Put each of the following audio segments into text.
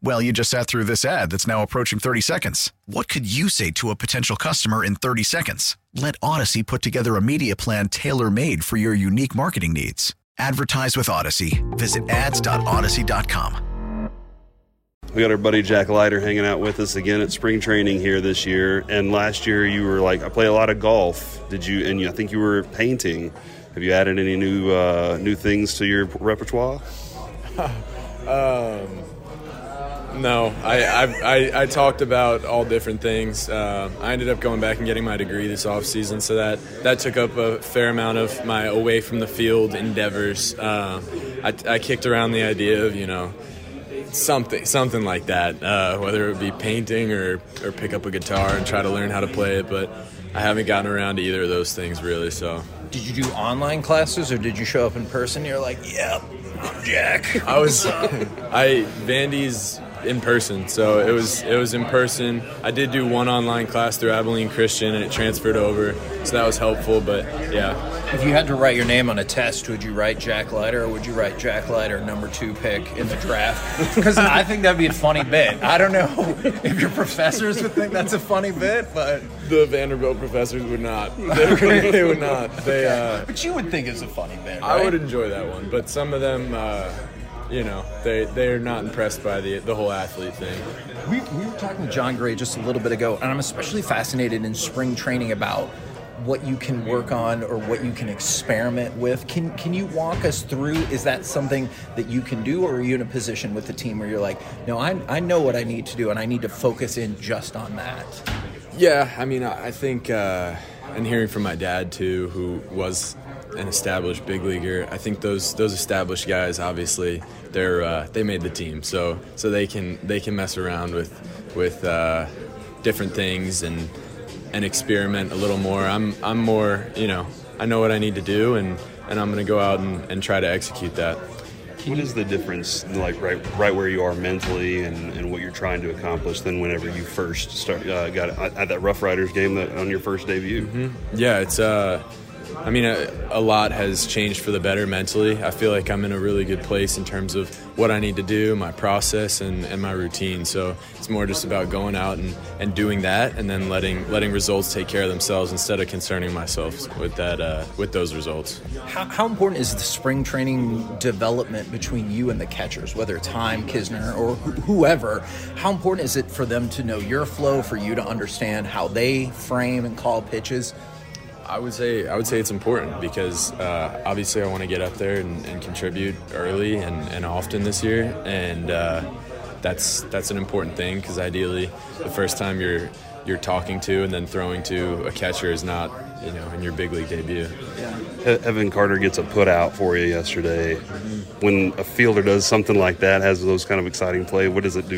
Well, you just sat through this ad that's now approaching 30 seconds. What could you say to a potential customer in 30 seconds? Let Audacy put together a media plan tailor made for your unique marketing needs. Advertise with Audacy. Visit ads.audacy.com. We got our buddy Jack Leiter hanging out with us again at spring training here this year. And last year you were like, I play a lot of golf. Did you? And I think you were painting. Have you added any new uh, new things to your repertoire? Um, no, I, I, I, I talked about all different things. Uh, I ended up going back and getting my degree this off season, so that, that took up a fair amount of my away from the field endeavors. Uh, I, I kicked around the idea of, you know, something something like that, uh, whether it be painting or, or pick up a guitar and try to learn how to play it, but I haven't gotten around to either of those things really, so. Did you do online classes or did you show up in person? You're like, yep, I'm Jack. I was, I Vandy's in person, so it was it was in person. I did do one online class through Abilene Christian, and it transferred over, so that was helpful. But yeah, If you had to write your name on a test, would you write Jack Leiter or would you write Jack Leiter, number two pick in the draft? Because I think that'd be a funny bit. I don't know if your professors would think that's a funny bit, but the Vanderbilt professors would not. They, they would not. They. Uh, but you would think it's a funny bit. I would enjoy that one, but some of them, uh, you know, they they're not impressed by the the whole athlete thing. We, we were talking to Jon Gray just a little bit ago, and I'm especially fascinated in spring training about what you can work on or what you can experiment with. Can can you walk us through? Is that something that you can do, or are you in a position with the team where you're like, no, I, I know what I need to do, and I need to focus in just on that? Yeah, I mean, I I think, uh, and hearing from my dad too, who was an established big leaguer, I think those those established guys, obviously, they're uh, they made the team, so so they can they can mess around with with uh, different things and and experiment a little more. I'm I'm more, you know, I know what I need to do, and and I'm gonna go out and, and try to execute that. What is the difference, like right right where you are mentally and, and what you're trying to accomplish than whenever you first start uh, got at that Rough Riders game that on your first debut? Yeah, it's uh, I mean, a, a lot has changed for the better mentally. I feel like I'm in a really good place in terms of what I need to do, my process, and, and my routine. So it's more just about going out and, and doing that, and then letting letting results take care of themselves instead of concerning myself with that uh, with those results. How, how important is the spring training development between you and the catchers, whether it's Heim, Kisner, or wh- whoever? How important is it for them to know your flow, for you to understand how they frame and call pitches? I would say I would say it's important because uh, obviously I want to get up there and, and contribute early and, and often this year, and uh, that's that's an important thing because ideally the first time you're you're talking to and then throwing to a catcher is not you know in your big league debut. E- Evan Carter gets a put out for you yesterday. When a fielder does something like that, has those kind of exciting play, what does it do?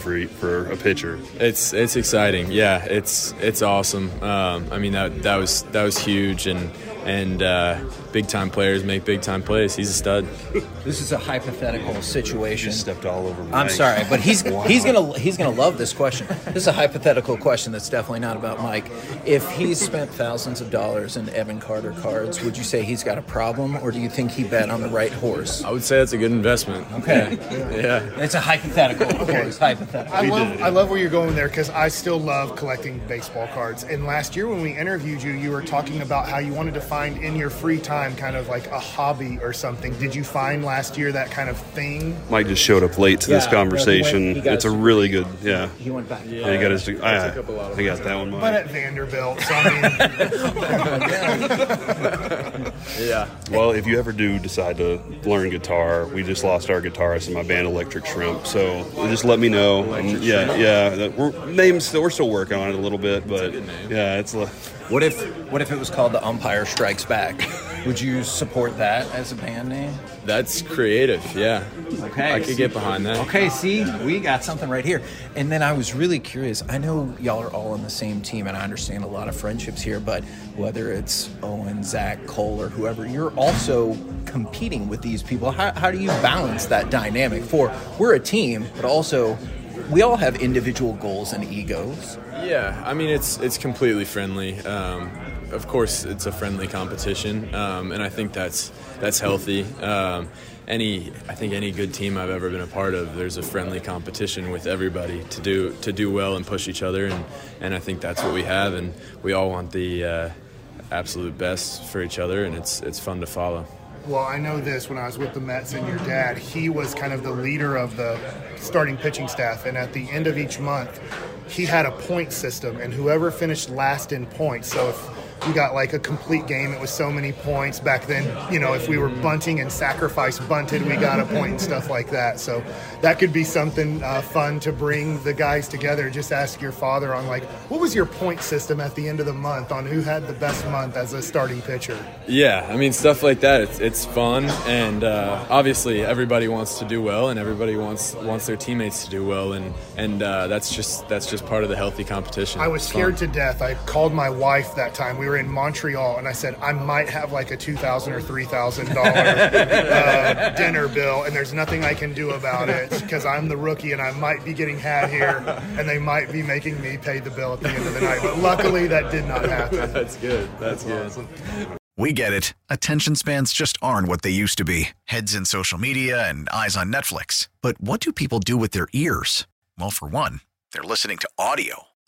for for a pitcher. It's it's exciting. Yeah, it's it's awesome. Um, I mean that that was that was huge and and uh, big time players make big time plays. He's a stud. This is a hypothetical situation. Stepped all over. my I'm sorry, but he's he's gonna he's gonna love this question. This is a hypothetical question that's definitely not about Mike. If he's spent thousands of dollars in Evan Carter cards, would you say he's got a problem, or do you think he bet on the right horse? I would say that's a good investment. Okay. Yeah. It's a hypothetical, of course, hypothetical. I love, I love where you're going there because I still love collecting baseball cards. And last year when we interviewed you, you were talking about how you wanted to find in your free time kind of like a hobby or something. Did you find last year that kind of thing? Mike just showed up late to this Yeah, no, he conversation. went- he it's a really good, yeah. He went back. Yeah, he got his. I, that took up a lot of I got that one. But at Vanderbilt, so I mean, Yeah. Well, if you ever do decide to learn guitar, we just lost our guitarist in my band, Electric Shrimp. So just let me know. Um, yeah, yeah. that- We're names. We're still working on it a little bit, but yeah, it's. li- What if what if it was called the Umpire Strikes Back? Would you support that as a band name? That's creative. Yeah. Okay. I could get behind that. Okay, see, we got something right here. And then I was really curious. I know y'all are all on the same team, and I understand a lot of friendships here, but whether it's Owen, Zach, Cole, or whoever, you're also competing with these people. How, how do you balance that dynamic? For we're a team, but also we all have individual goals and egos. Yeah, I mean it's it's completely friendly. Um, of course, it's a friendly competition, um, and I think that's that's healthy. Um, any, I think any good team I've ever been a part of, there's a friendly competition with everybody to do to do well and push each other, and and I think that's what we have, and we all want the uh, absolute best for each other, and it's it's fun to follow. well, I know this when I was with the Mets and your dad, he was kind of the leader of the starting pitching staff. And at the end of each month, he had a point system, and whoever finished last in points. So if you got like a complete game, it was so many points. Back then, you know, if we were bunting and sacrifice bunted, we got a point and stuff like that. So that could be something uh, fun to bring the guys together. Just ask your father on like, what was your point system at the end of the month on who had the best month as a starting pitcher? Yeah, I mean stuff like that. It's it's fun, and uh, obviously everybody wants to do well, and everybody wants wants their teammates to do well, and and uh, that's just that's just part of the healthy competition. I was scared to death. I called my wife that time. We were in Montreal, and I said I might have like a two thousand or three thousand dollar uh, dinner bill, and there's nothing I can do about it because I'm the rookie, and I might be getting had here, and they might be making me pay the bill at the end of the night. But luckily, that did not happen. That's good. That's, good. We get it. Attention spans just aren't what they used to be heads in social media and eyes on Netflix. But what do people do with their ears? Well, for one, they're listening to audio.